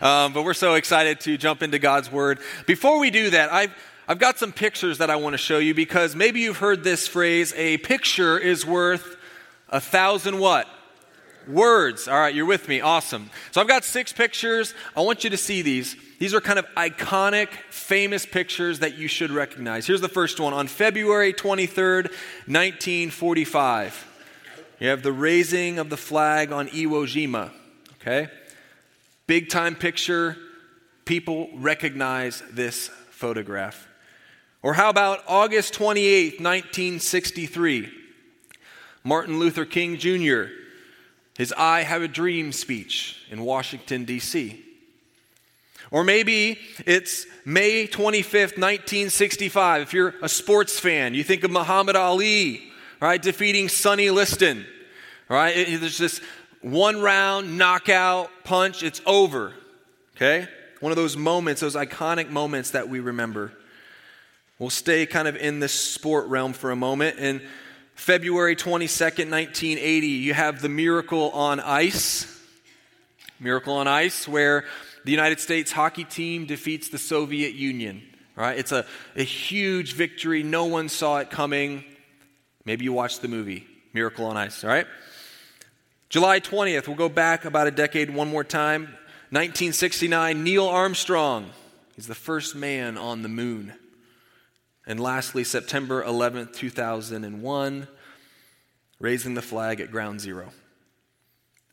Um, but we're so excited to jump into God's Word. Before we do that, I've, I've got some pictures that I want to show you because maybe you've heard this phrase a picture is worth a thousand what? Words. All right, you're with me. Awesome. So I've got six pictures. I want you to see these. These are kind of iconic, famous pictures that you should recognize. Here's the first one on February 23rd, 1945. You have the raising of the flag on Iwo Jima. Okay? Big time picture. People recognize this photograph. Or how about August 28, 1963? Martin Luther King Jr., his I Have a Dream speech in Washington, D.C. Or maybe it's May 25th, 1965. If you're a sports fan, you think of Muhammad Ali, right, defeating Sonny Liston, right? There's this one round knockout punch, it's over. Okay? One of those moments, those iconic moments that we remember. We'll stay kind of in this sport realm for a moment. In February 22nd, 1980, you have the Miracle on Ice. Miracle on Ice, where the United States hockey team defeats the Soviet Union. Right? It's a, a huge victory. No one saw it coming. Maybe you watched the movie, Miracle on Ice, all right? July 20th, we'll go back about a decade one more time. 1969, Neil Armstrong. He's the first man on the moon. And lastly, September 11th, 2001, raising the flag at ground zero.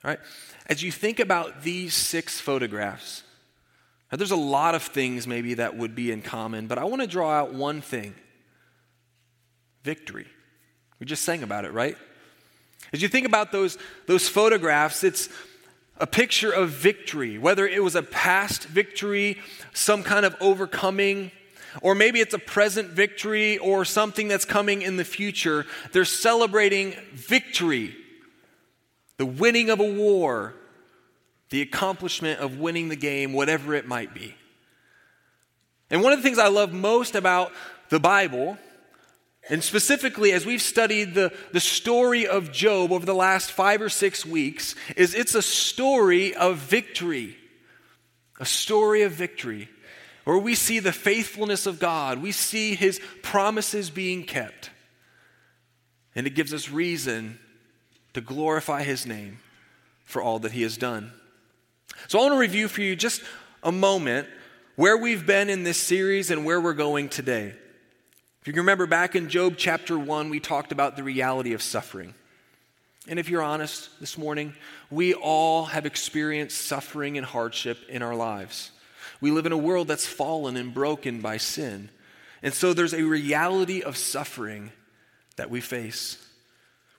All right? As you think about these six photographs, there's a lot of things maybe that would be in common, but I want to draw out one thing victory. We just sang about it, right? As you think about those, those photographs, it's a picture of victory, whether it was a past victory, some kind of overcoming, or maybe it's a present victory or something that's coming in the future. They're celebrating victory, the winning of a war, the accomplishment of winning the game, whatever it might be. And one of the things I love most about the Bible and specifically, as we've studied the, the story of Job over the last five or six weeks, is it's a story of victory. A story of victory. Where we see the faithfulness of God, we see his promises being kept. And it gives us reason to glorify his name for all that he has done. So I want to review for you just a moment where we've been in this series and where we're going today. If you remember back in Job chapter 1, we talked about the reality of suffering. And if you're honest this morning, we all have experienced suffering and hardship in our lives. We live in a world that's fallen and broken by sin. And so there's a reality of suffering that we face.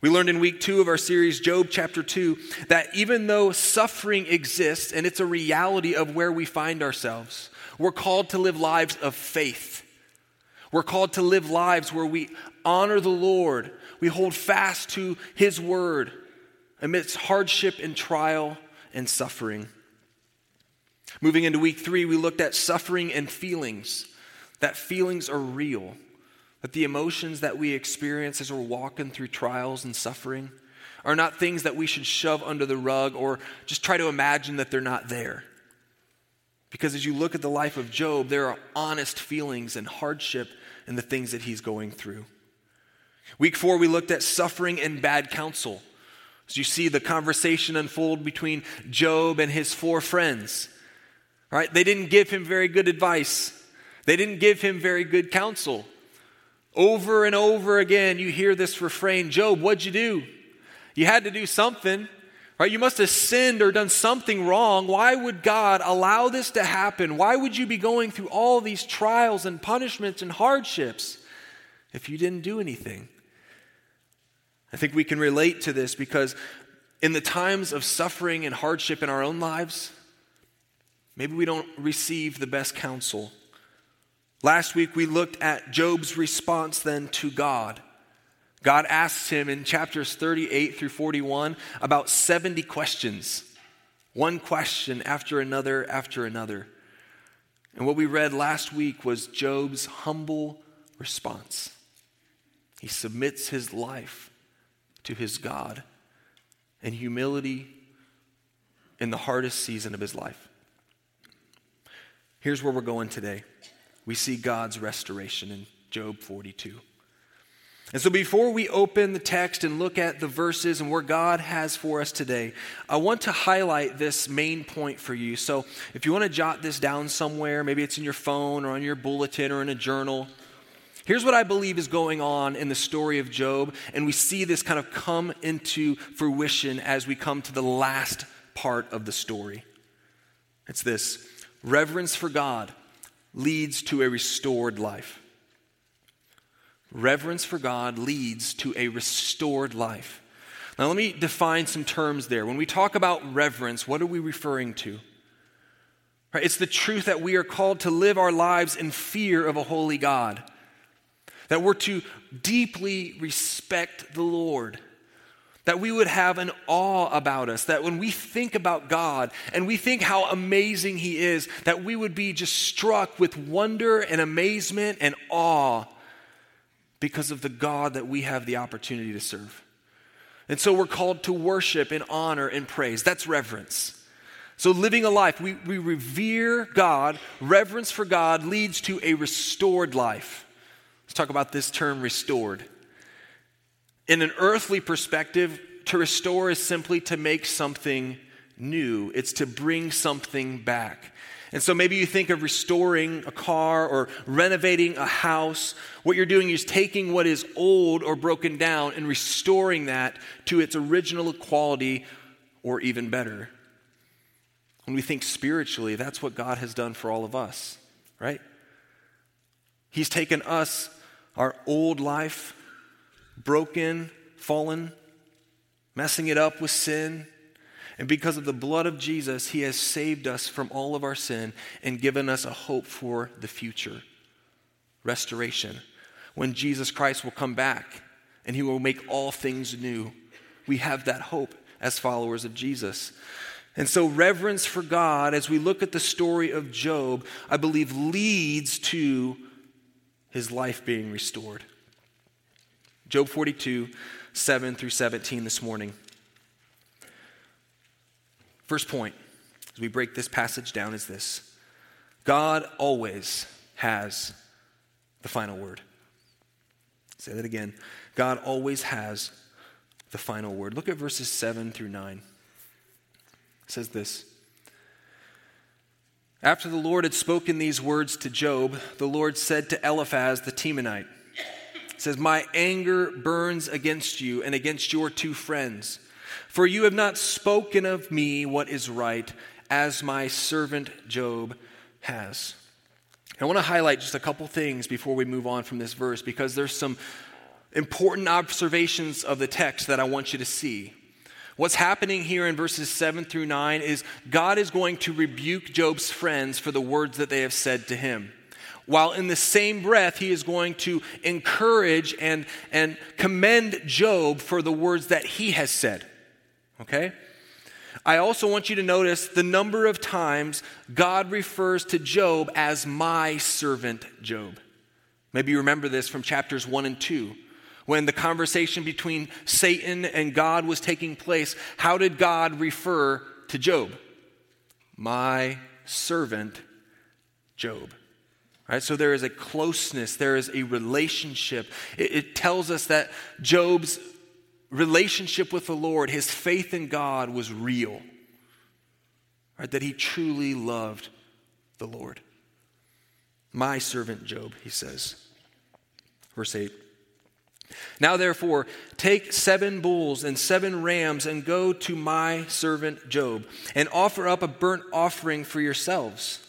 We learned in week two of our series, Job chapter 2, that even though suffering exists and it's a reality of where we find ourselves, we're called to live lives of faith we're called to live lives where we honor the Lord, we hold fast to His word amidst hardship and trial and suffering. Moving into week three, we looked at suffering and feelings, that feelings are real, that the emotions that we experience as we're walking through trials and suffering are not things that we should shove under the rug or just try to imagine that they're not there. Because as you look at the life of Job, there are honest feelings and hardship in the things that he's going through. Week four, we looked at suffering and bad counsel. As you see the conversation unfold between Job and his four friends, right? They didn't give him very good advice, they didn't give him very good counsel. Over and over again, you hear this refrain Job, what'd you do? You had to do something. Right? You must have sinned or done something wrong. Why would God allow this to happen? Why would you be going through all these trials and punishments and hardships if you didn't do anything? I think we can relate to this because in the times of suffering and hardship in our own lives, maybe we don't receive the best counsel. Last week we looked at Job's response then to God. God asks him in chapters 38 through 41 about 70 questions, one question after another after another. And what we read last week was Job's humble response. He submits his life to his God in humility in the hardest season of his life. Here's where we're going today. We see God's restoration in Job 42. And so, before we open the text and look at the verses and where God has for us today, I want to highlight this main point for you. So, if you want to jot this down somewhere, maybe it's in your phone or on your bulletin or in a journal, here's what I believe is going on in the story of Job. And we see this kind of come into fruition as we come to the last part of the story. It's this reverence for God leads to a restored life. Reverence for God leads to a restored life. Now, let me define some terms there. When we talk about reverence, what are we referring to? Right? It's the truth that we are called to live our lives in fear of a holy God, that we're to deeply respect the Lord, that we would have an awe about us, that when we think about God and we think how amazing He is, that we would be just struck with wonder and amazement and awe because of the God that we have the opportunity to serve. And so we're called to worship and honor and praise. That's reverence. So, living a life, we, we revere God. Reverence for God leads to a restored life. Let's talk about this term restored. In an earthly perspective, to restore is simply to make something new, it's to bring something back. And so maybe you think of restoring a car or renovating a house. What you're doing is taking what is old or broken down and restoring that to its original quality or even better. When we think spiritually, that's what God has done for all of us, right? He's taken us, our old life, broken, fallen, messing it up with sin, and because of the blood of Jesus, He has saved us from all of our sin and given us a hope for the future restoration. When Jesus Christ will come back and He will make all things new, we have that hope as followers of Jesus. And so, reverence for God, as we look at the story of Job, I believe leads to his life being restored. Job 42, 7 through 17 this morning. First point, as we break this passage down, is this God always has the final word. Say that again. God always has the final word. Look at verses 7 through 9. It says this After the Lord had spoken these words to Job, the Lord said to Eliphaz the Temanite, It says, My anger burns against you and against your two friends for you have not spoken of me what is right, as my servant Job has. I want to highlight just a couple things before we move on from this verse because there's some important observations of the text that I want you to see. What's happening here in verses 7 through 9 is God is going to rebuke Job's friends for the words that they have said to him. While in the same breath, he is going to encourage and, and commend Job for the words that he has said okay? I also want you to notice the number of times God refers to Job as my servant Job. Maybe you remember this from chapters 1 and 2. When the conversation between Satan and God was taking place, how did God refer to Job? My servant Job. Right, so there is a closeness, there is a relationship. It, it tells us that Job's relationship with the Lord, his faith in God was real. Right? That he truly loved the Lord. My servant Job, he says. Verse 8. Now, therefore, take seven bulls and seven rams and go to my servant Job and offer up a burnt offering for yourselves.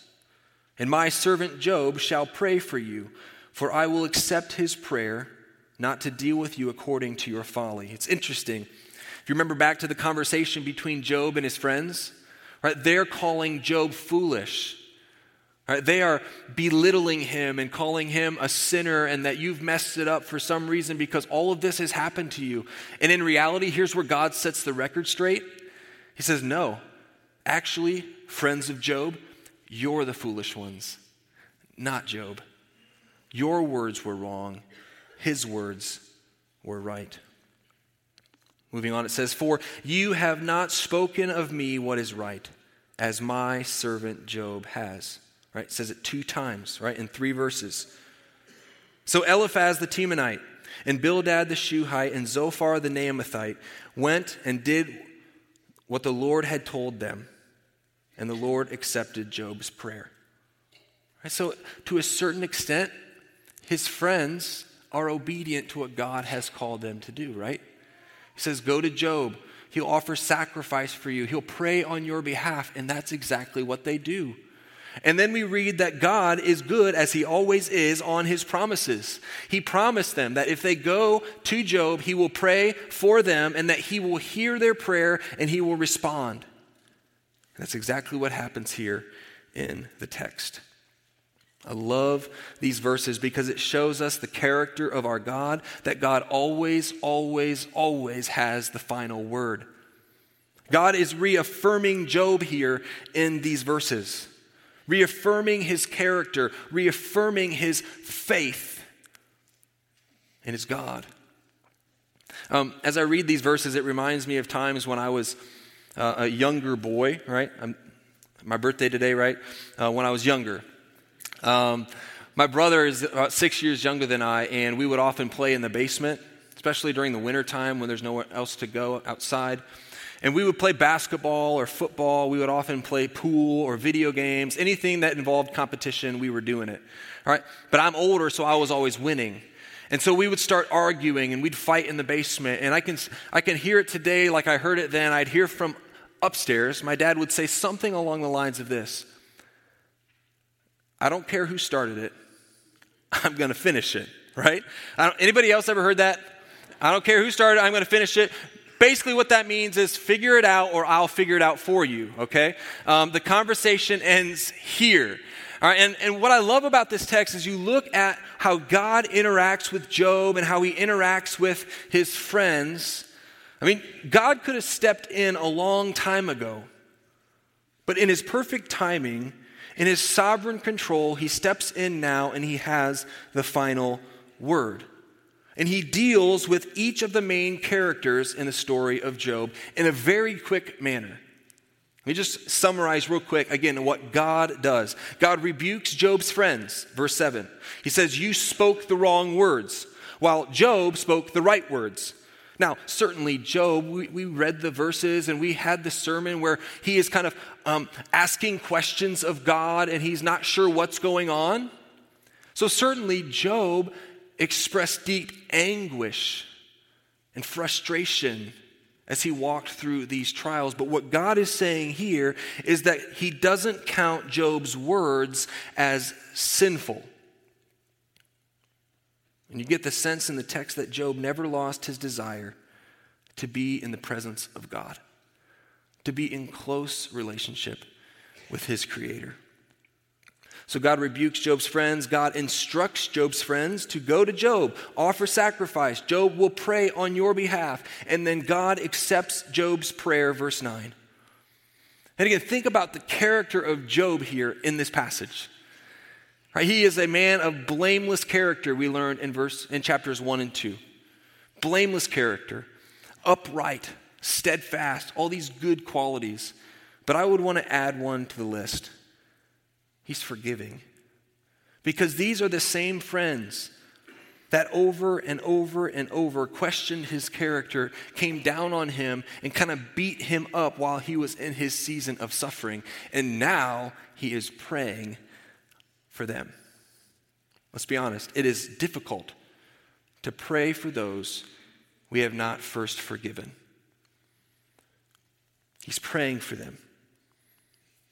And my servant Job shall pray for you, for I will accept his prayer not to deal with you according to your folly. It's interesting. If you remember back to the conversation between Job and his friends, right? They're calling Job foolish. Right? They are belittling him and calling him a sinner and that you've messed it up for some reason because all of this has happened to you. And in reality, here's where God sets the record straight. He says, No, actually, friends of Job, you're the foolish ones, not Job. Your words were wrong his words were right. Moving on, it says, For you have not spoken of me what is right, as my servant Job has. right? It says it two times, right, in three verses. So Eliphaz the Temanite and Bildad the Shuhite and Zophar the Naamathite went and did what the Lord had told them, and the Lord accepted Job's prayer. Right, so, to a certain extent, his friends are obedient to what God has called them to do, right? He says, Go to Job. He'll offer sacrifice for you. He'll pray on your behalf. And that's exactly what they do. And then we read that God is good as he always is on his promises. He promised them that if they go to Job, he will pray for them and that he will hear their prayer and he will respond. And that's exactly what happens here in the text. I love these verses because it shows us the character of our God, that God always, always, always has the final word. God is reaffirming Job here in these verses, reaffirming his character, reaffirming his faith in his God. Um, as I read these verses, it reminds me of times when I was uh, a younger boy, right? I'm, my birthday today, right? Uh, when I was younger. Um, my brother is about six years younger than I, and we would often play in the basement, especially during the wintertime when there's nowhere else to go outside. And we would play basketball or football. We would often play pool or video games. Anything that involved competition, we were doing it. All right? But I'm older, so I was always winning. And so we would start arguing and we'd fight in the basement. And I can, I can hear it today like I heard it then. I'd hear from upstairs. My dad would say something along the lines of this I don't care who started it, I'm going to finish it, right? anybody else ever heard that? I don't care who started it, I'm going to finish it. Basically, what that means is figure it out or I'll figure it out for you, okay? Um, the conversation ends here. All right, and, and what I love about this text is you look at how God interacts with Job and how he interacts with his friends. I mean, God could have stepped in a long time ago, but in his perfect timing, in his sovereign control, he steps in now and he has the final word. And he deals with each of the main characters in the story of Job in a very quick manner. Let me just summarize real quick again what God does. God rebukes Job's friends, verse 7. He says, You spoke the wrong words, while Job spoke the right words. Now, certainly, Job, we, we, read the verses and we had the sermon where he is kind of um, asking questions of God and he's not sure what's going on. So, certainly, Job expressed deep anguish and frustration as he walked through these trials. But what God is saying here is that he doesn't count Job's words as sinful. And you get the sense in the text that Job never lost his desire to be in the presence of God, to be in close relationship with his Creator. So God rebukes Job's friends. God instructs Job's friends to go to Job, offer sacrifice. Job will pray on your behalf. And then God accepts Job's prayer, verse 9. And again, think about the character of Job here in this passage. Right? He is a man of blameless character, we learn in verse in chapters 1 and 2. Blameless character, upright, steadfast, all these good qualities. But I would want to add one to the list. He's forgiving. Because these are the same friends that over and over and over questioned his character, came down on him, and kind of beat him up while he was in his season of suffering. And now he is praying for them. Let's be honest, it is difficult to pray for those we have not first forgiven. He's praying for them.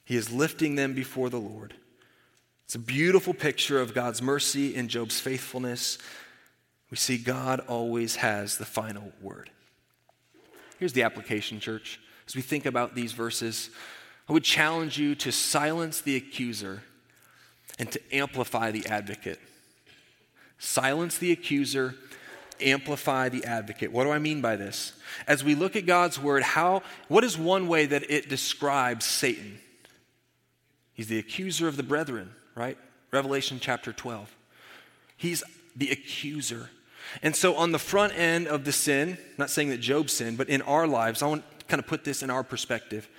He is lifting them before the Lord. It's a beautiful picture of God's mercy and Job's faithfulness. We see God always has the final word. Here's the application, church. As we think about these verses, I would challenge you to silence the accuser and to amplify the advocate. Silence the accuser, amplify the advocate. What do I mean by this? As we look at God's word, how what is one way that it describes Satan? He's the accuser of the brethren, right? Revelation chapter 12. He's the accuser. And so on the front end of the sin, not saying that Job sinned, but in our lives, I want to kind of put this in our perspective.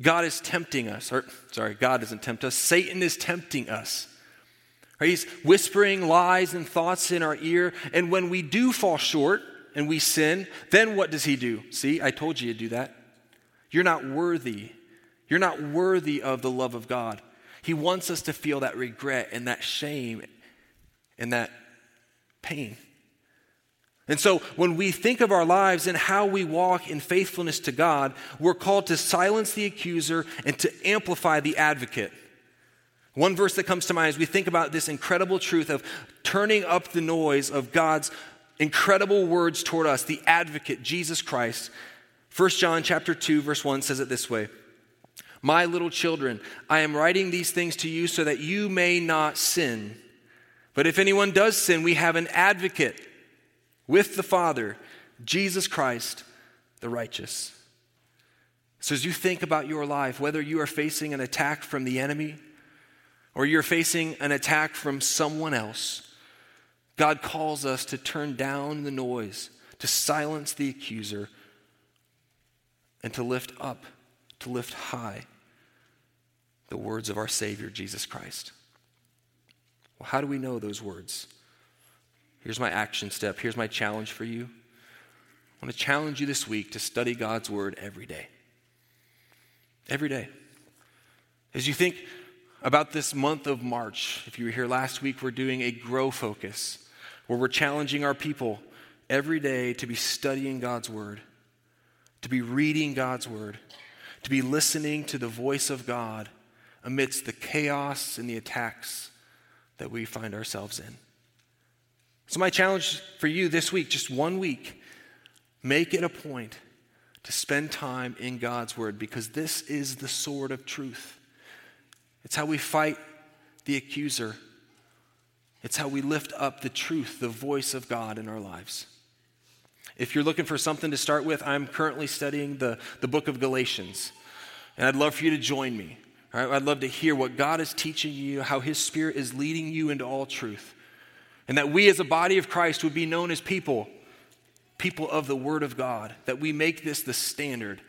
God is tempting us, or sorry, God doesn't tempt us, Satan is tempting us. Right? He's whispering lies and thoughts in our ear, and when we do fall short and we sin, then what does he do? See, I told you to do that. You're not worthy. You're not worthy of the love of God. He wants us to feel that regret and that shame and that pain. And so, when we think of our lives and how we walk in faithfulness to God, we're called to silence the accuser and to amplify the advocate. One verse that comes to mind as we think about this incredible truth of turning up the noise of God's incredible words toward us, the advocate, Jesus Christ. 1 John chapter 2 verse 1 says it this way. My little children, I am writing these things to you so that you may not sin. But if anyone does sin, we have an advocate with the Father, Jesus Christ, the righteous. So, as you think about your life, whether you are facing an attack from the enemy or you're facing an attack from someone else, God calls us to turn down the noise, to silence the accuser, and to lift up, to lift high the words of our Savior, Jesus Christ. Well, how do we know those words? Here's my action step. Here's my challenge for you. I want to challenge you this week to study God's Word every day. Every day. As you think about this month of March, if you were here last week, we're doing a grow focus where we're challenging our people every day to be studying God's Word, to be reading God's Word, to be listening to the voice of God amidst the chaos and the attacks that we find ourselves in. So, my challenge for you this week, just one week, make it a point to spend time in God's Word because this is the sword of truth. It's how we fight the accuser, it's how we lift up the truth, the voice of God in our lives. If you're looking for something to start with, I'm currently studying the, the book of Galatians, and I'd love for you to join me. All right? I'd love to hear what God is teaching you, how His Spirit is leading you into all truth and that we as a body of Christ would be known as people, people of the Word of God, that we make this the standard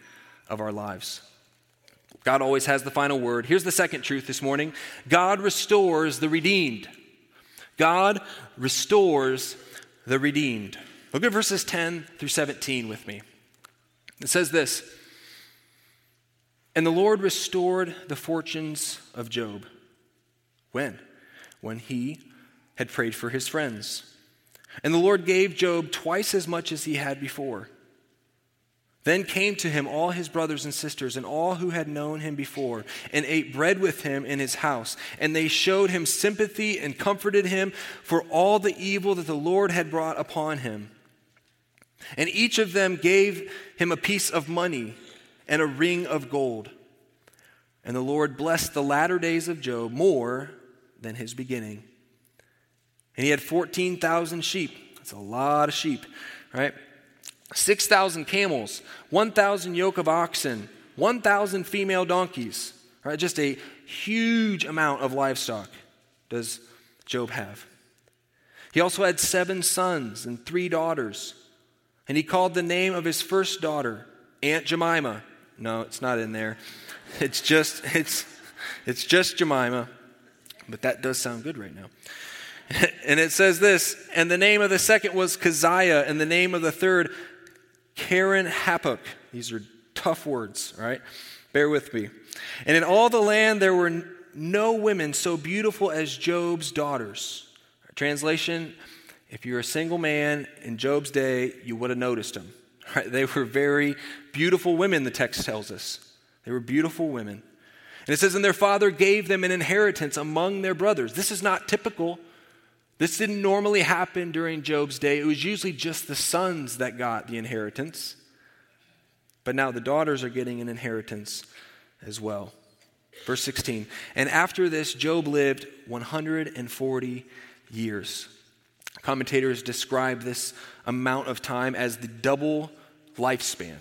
of our lives. God always has the final word. Here's the second truth this morning God restores the redeemed. God restores the redeemed. Look at verses 10 through 17 with me. It says this And the Lord restored the fortunes of Job. When? When he had prayed for his friends. And the Lord gave Job twice as much as he had before. Then came to him all his brothers and sisters and all who had known him before, and ate bread with him in his house. And they showed him sympathy and comforted him for all the evil that the Lord had brought upon him. And each of them gave him a piece of money and a ring of gold. And the Lord blessed the latter days of Job more than his beginning. And he had 14,000 sheep. That's a lot of sheep, right? 6,000 camels, 1,000 yoke of oxen, 1,000 female donkeys, right? Just a huge amount of livestock does Job have. He also had seven sons and three daughters. And he called the name of his first daughter Aunt Jemima. No, it's not in there. It's just it's it's just Jemima. But that does sound good right now. and it says this, and the name of the second was Keziah, and the name of the third, Keren Happuch. These are tough words, right? Bear with me. And in all the land there were no women so beautiful as Job's daughters. Translation If you're a single man in Job's day, you would have noticed them. Right? They were very beautiful women, the text tells us. They were beautiful women. And it says, And their father gave them an inheritance among their brothers. This is not typical this didn't normally happen during Job's day. It was usually just the sons that got the inheritance. But now the daughters are getting an inheritance as well. Verse 16 And after this, Job lived 140 years. Commentators describe this amount of time as the double lifespan.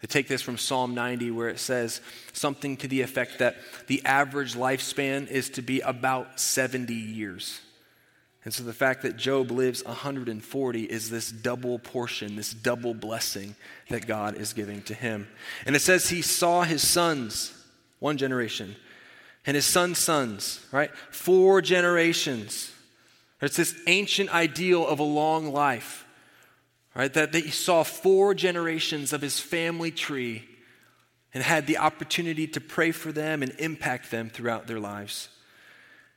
They take this from Psalm 90, where it says something to the effect that the average lifespan is to be about 70 years. And so the fact that Job lives 140 is this double portion, this double blessing that God is giving to him. And it says he saw his sons, one generation, and his son's sons, right? Four generations. It's this ancient ideal of a long life, right? That, that he saw four generations of his family tree and had the opportunity to pray for them and impact them throughout their lives.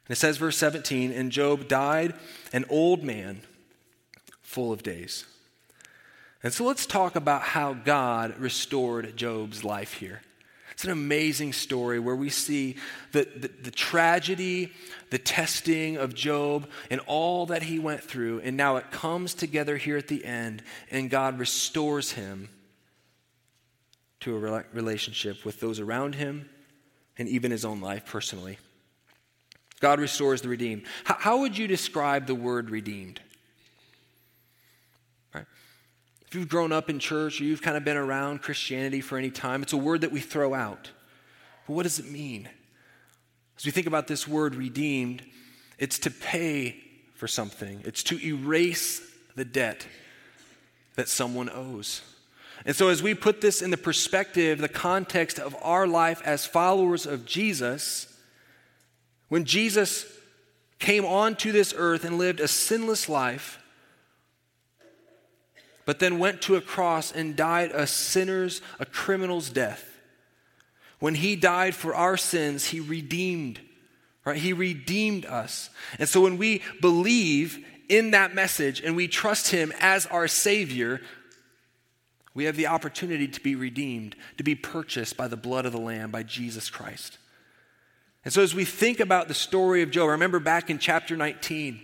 And it says, verse 17, and Job died an old man full of days. And so let's talk about how God restored Job's life here. It's an amazing story where we see the, the, the, tragedy, the testing of Job, and all that he went through. And now it comes together here at the end, and God restores him to a relationship with those around him and even his own life personally. God restores the redeemed. How, how would you describe the word redeemed? Right? If you've grown up in church or you've kind of been around Christianity for any time, it's a word that we throw out. But what does it mean? As we think about this word redeemed, it's to pay for something, it's to erase the debt that someone owes. And so, as we put this in the perspective, the context of our life as followers of Jesus, when Jesus came onto this earth and lived a sinless life, but then went to a cross and died a sinner's, a criminal's death. When he died for our sins, he redeemed, right? He redeemed us. And so when we believe in that message and we trust him as our Savior, we have the opportunity to be redeemed, to be purchased by the blood of the Lamb, by Jesus Christ. And so, as we think about the story of Job, remember back in chapter 19,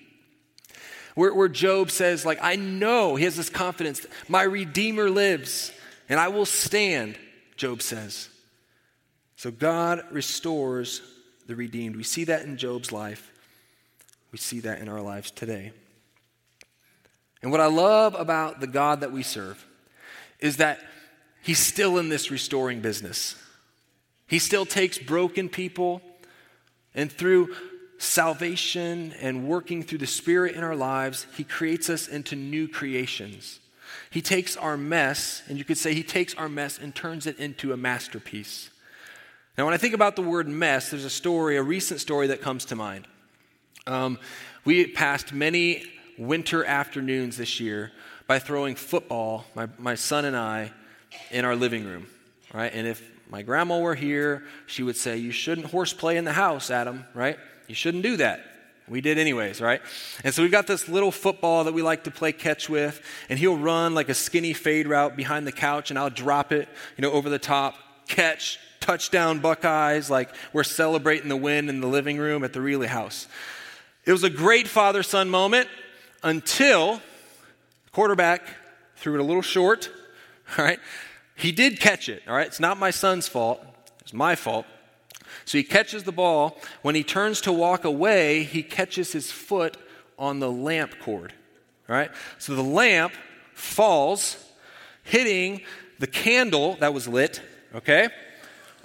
where, where Job says, like, I know, he has this confidence, my Redeemer lives, and I will stand, Job says. So, God restores the redeemed. We see that in Job's life, we see that in our lives today. And what I love about the God that we serve is that he's still in this restoring business. He still takes broken people and through salvation and working through the Spirit in our lives, He creates us into new creations. He takes our mess, and you could say He takes our mess and turns it into a masterpiece. Now, when I think about the word mess, there's a story, a recent story that comes to mind. Um, we passed many winter afternoons this year by throwing football, my, my son and I, in our living room. Right? And if my grandma were here, she would say, You shouldn't horseplay in the house, Adam, right? You shouldn't do that. We did anyways, right? And so we've got this little football that we like to play catch with, and he'll run like a skinny fade route behind the couch, and I'll drop it, you know, over the top, catch, touchdown Buckeyes, like we're celebrating the win in the living room at the Reilly house. It was a great father son moment until quarterback threw it a little short, all right? He did catch it, all right? It's not my son's fault, it's my fault. So he catches the ball. When he turns to walk away, he catches his foot on the lamp cord, all right? So the lamp falls, hitting the candle that was lit, okay?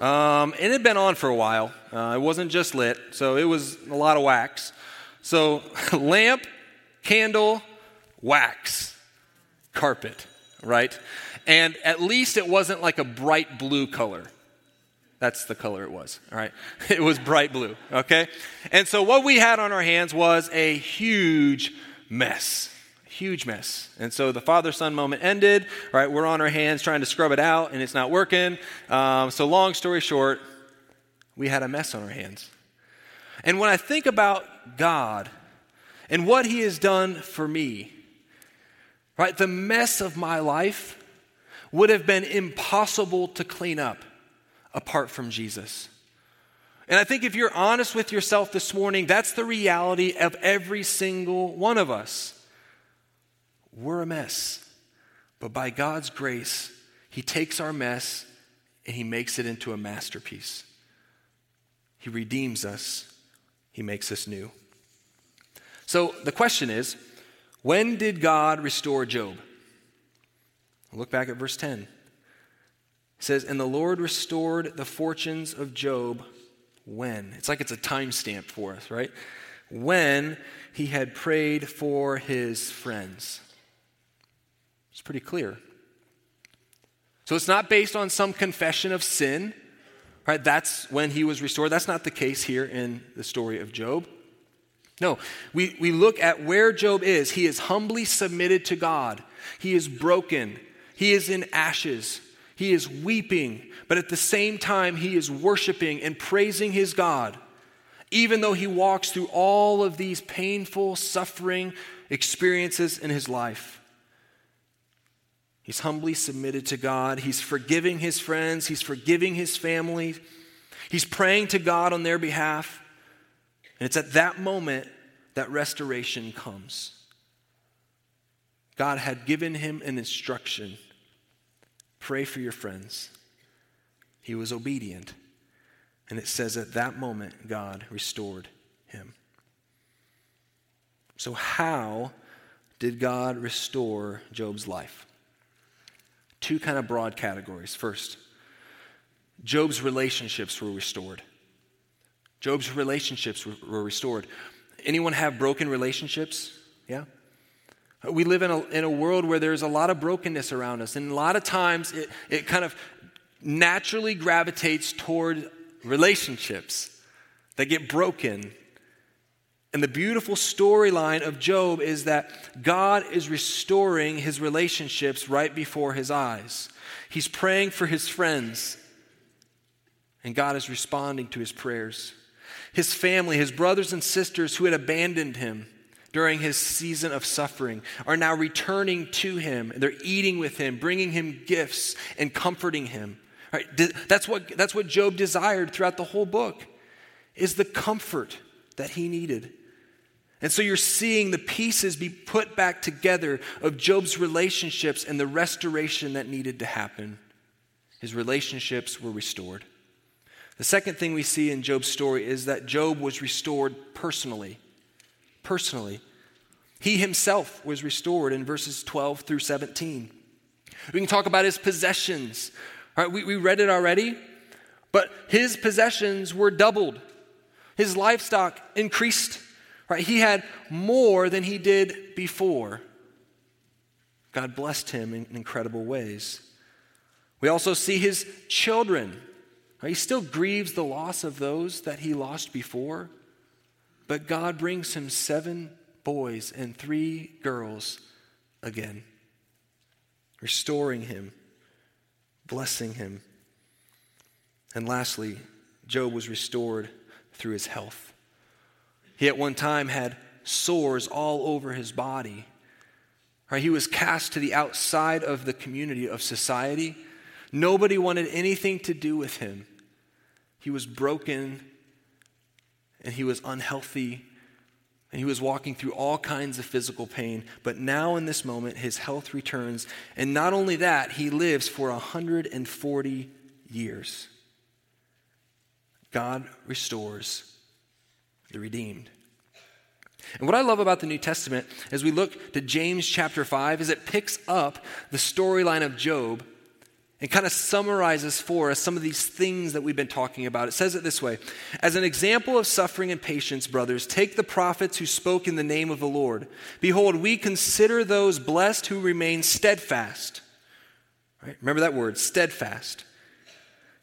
Um, and it had been on for a while. Uh, it wasn't just lit, so it was a lot of wax. So, lamp, candle, wax, carpet, right? And at least it wasn't like a bright blue color. That's the color it was, all right? It was bright blue, okay? And so what we had on our hands was a huge mess. Huge mess. And so the father son moment ended, right? We're on our hands trying to scrub it out, and it's not working. Um, so, long story short, we had a mess on our hands. And when I think about God and what He has done for me, right, the mess of my life would have been impossible to clean up apart from Jesus. And I think if you're honest with yourself this morning, that's the reality of every single one of us. We're a mess. But by God's grace, He takes our mess and He makes it into a masterpiece. He redeems us, He makes us new. So the question is when did God restore Job? Look back at verse 10. It says, And the Lord restored the fortunes of Job when? It's like it's a timestamp for us, right? when he had prayed for his friends. It's pretty clear. So it's not based on some confession of sin, right? That's when he was restored. That's not the case here in the story of Job. No, we, we look at where Job is. He is humbly submitted to God, he is broken, he is in ashes, he is weeping, but at the same time, he is worshiping and praising his God, even though he walks through all of these painful, suffering experiences in his life. He's humbly submitted to God. He's forgiving his friends. He's forgiving his family. He's praying to God on their behalf. And it's at that moment that restoration comes. God had given him an instruction pray for your friends. He was obedient. And it says at that moment, God restored him. So, how did God restore Job's life? Two kind of broad categories. First, Job's relationships were restored. Job's relationships were restored. Anyone have broken relationships? Yeah? We live in a, in a world where there's a lot of brokenness around us, and a lot of times it, it kind of naturally gravitates toward relationships that get broken. And the beautiful storyline of Job is that God is restoring his relationships right before his eyes. He's praying for his friends, and God is responding to his prayers his family, his brothers and sisters who had abandoned him during his season of suffering are now returning to him. and They're eating with him, bringing him gifts, and comforting him. Right? That's, what, that's what Job desired throughout the whole book, is the comfort that he needed. And so you're seeing the pieces be put back together of Job's relationships and the restoration that needed to happen. His relationships were restored. The second thing we see in Job's story is that Job was restored personally. Personally. He himself was restored in verses 12 through 17. We can talk about his possessions. All right, we, we read it already, but his possessions were doubled. His livestock increased. Right? He had more than he did before. God blessed him in incredible ways. We also see his children he still grieves the loss of those that he lost before, but God brings him seven boys and three girls again, restoring him, blessing him. And lastly, Job was restored through his health. He at one time had sores all over his body. Right? He was cast to the outside of the community of society Nobody wanted anything to do with him. He was broken and he was unhealthy and he was walking through all kinds of physical pain. But now, in this moment, his health returns. And not only that, he lives for 140 years. God restores the redeemed. And what I love about the New Testament as we look to James chapter 5 is it picks up the storyline of Job and kind of summarizes for us some of these things that we've been talking about. It says it this way As an example of suffering and patience, brothers, take the prophets who spoke in the name of the Lord. Behold, we consider those blessed who remain steadfast. Right? Remember that word, steadfast.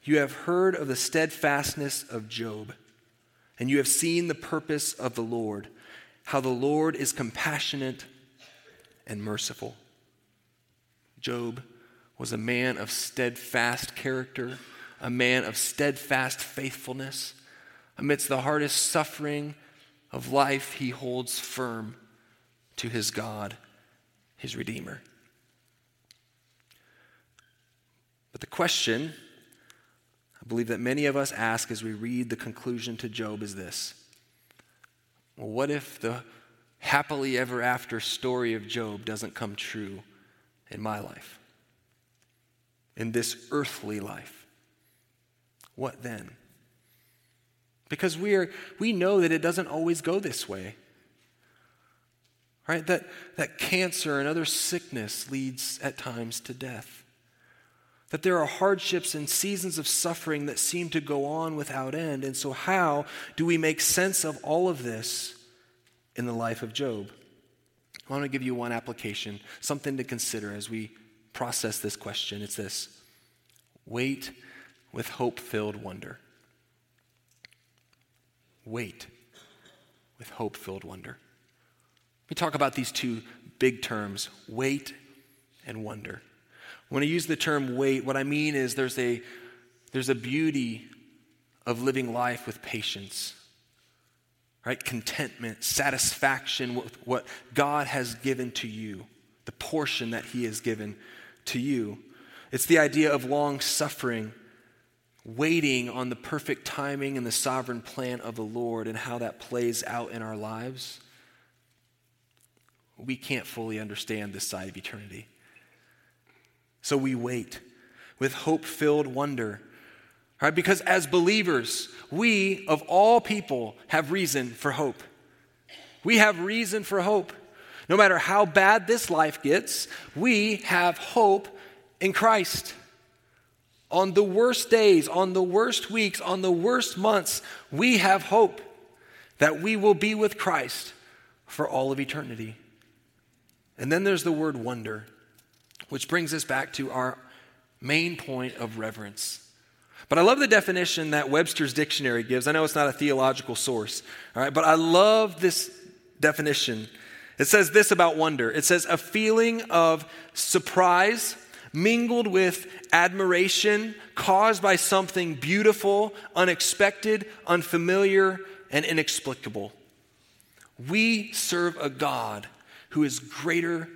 You have heard of the steadfastness of Job, and you have seen the purpose of the Lord, how the Lord is compassionate and merciful. Job was a man of steadfast character, a man of steadfast faithfulness. Amidst the hardest suffering of life, he holds firm to his God, his Redeemer. But the question I believe that many of us ask as we read the conclusion to Job is this well, what if the happily ever after story of Job doesn't come true in my life? In this earthly life. What then? Because we, are, we know that it doesn't always go this way. Right? That, that cancer and other sickness leads at times to death. That there are hardships and seasons of suffering that seem to go on without end. And so, how do we make sense of all of this in the life of Job. I want to give you one application, something to consider as we process this question. It's this wait with hope filled wonder. Wait with hope filled wonder. We talk about these two big terms wait and wonder. When I use the term wait, what I mean is there's a, there's a beauty of living life with patience, right? Contentment, satisfaction with what God has given to you, the portion that He has given to you. It's the idea of long suffering, waiting on the perfect timing and the sovereign plan of the Lord and how that plays out in our lives. We can't fully understand this side of eternity. So we wait with hope filled wonder. Right? Because as believers, we, of all people, have reason for hope. We have reason for hope. No matter how bad this life gets, we have hope in Christ. On the worst days, on the worst weeks, on the worst months, we have hope that we will be with Christ for all of eternity. And then there's the word wonder. Which brings us back to our main point of reverence. But I love the definition that Webster's dictionary gives. I know it's not a theological source, all right, but I love this definition. It says this about wonder it says, a feeling of surprise mingled with admiration caused by something beautiful, unexpected, unfamiliar, and inexplicable. We serve a God who is greater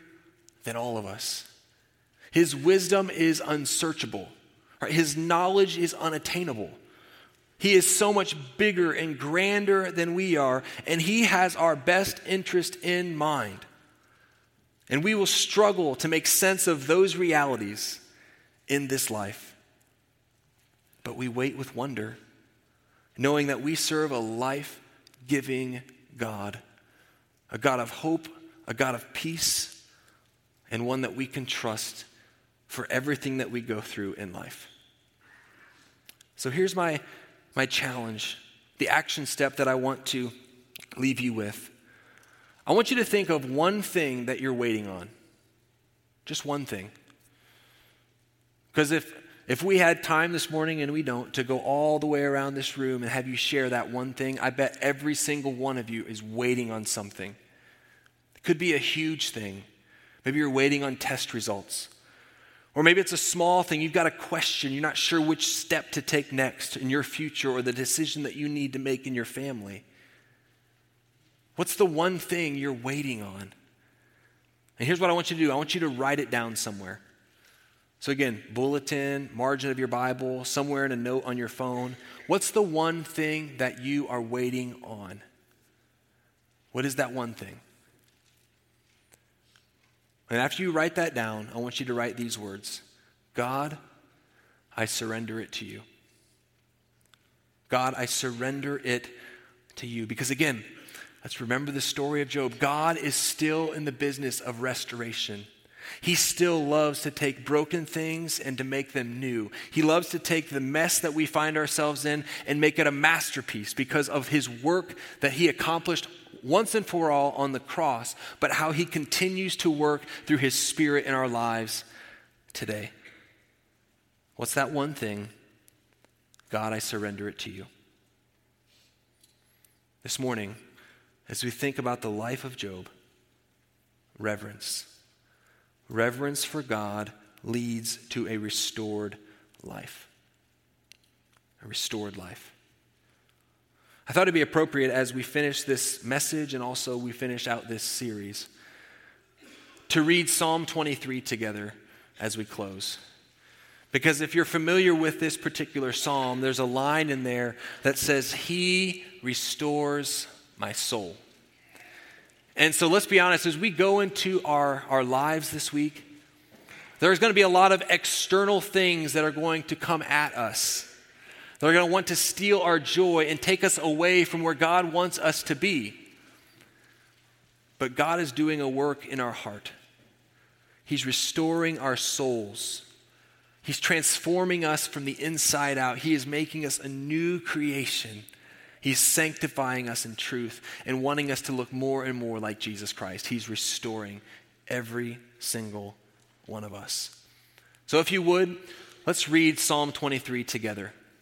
than all of us. His wisdom is unsearchable, right? his knowledge is unattainable. He is so much bigger and grander than we are, and He has our best interest in mind. And we will struggle to make sense of those realities in this life. But we wait with wonder, knowing that we serve a life giving God, a God of hope, a God of peace, and one that we can trust for everything that we go through in life. So here's my, my challenge, the action step that I want to leave you with. I want you to think of one thing that you're waiting on. Just one thing. Because if, if we had time this morning and we don't to go all the way around this room and have you share that one thing, I bet every single one of you is waiting on something. It could be a huge thing. Maybe you're waiting on test results. Or maybe it's a small thing, you've got a question, you're not sure which step to take next in your future or the decision that you need to make in your family. What's the one thing you're waiting on? And here's what I want you to do I want you to write it down somewhere. So, again, bulletin, margin of your Bible, somewhere in a note on your phone. What's the one thing that you are waiting on? What is that one thing? And after you write that down, I want you to write these words God, I surrender it to you. God, I surrender it to you. Because again, let's remember the story of Job. God is still in the business of restoration. He still loves to take broken things and to make them new. He loves to take the mess that we find ourselves in and make it a masterpiece because of his work that he accomplished once and for all on the cross, but how he continues to work through his spirit in our lives today. What's that one thing? God, I surrender it to you. This morning, as we think about the life of Job, reverence. Reverence for God leads to a restored life. A restored life. I thought it'd be appropriate as we finish this message and also we finish out this series to read Psalm 23 together as we close. Because if you're familiar with this particular psalm, there's a line in there that says, He restores my soul. And so let's be honest, as we go into our, our lives this week, there's going to be a lot of external things that are going to come at us they're going to want to steal our joy and take us away from where God wants us to be. But God is doing a work in our heart. He's restoring our souls. He's transforming us from the inside out. He is making us a new creation He's sanctifying us in truth and wanting us to look more and more like Jesus Christ. He's restoring every single one of us. So, if you would, let's read Psalm 23 together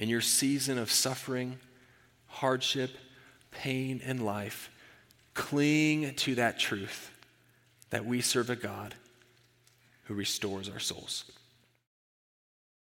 In your season of suffering, hardship, pain, and life, cling to that truth that we serve a God who restores our souls.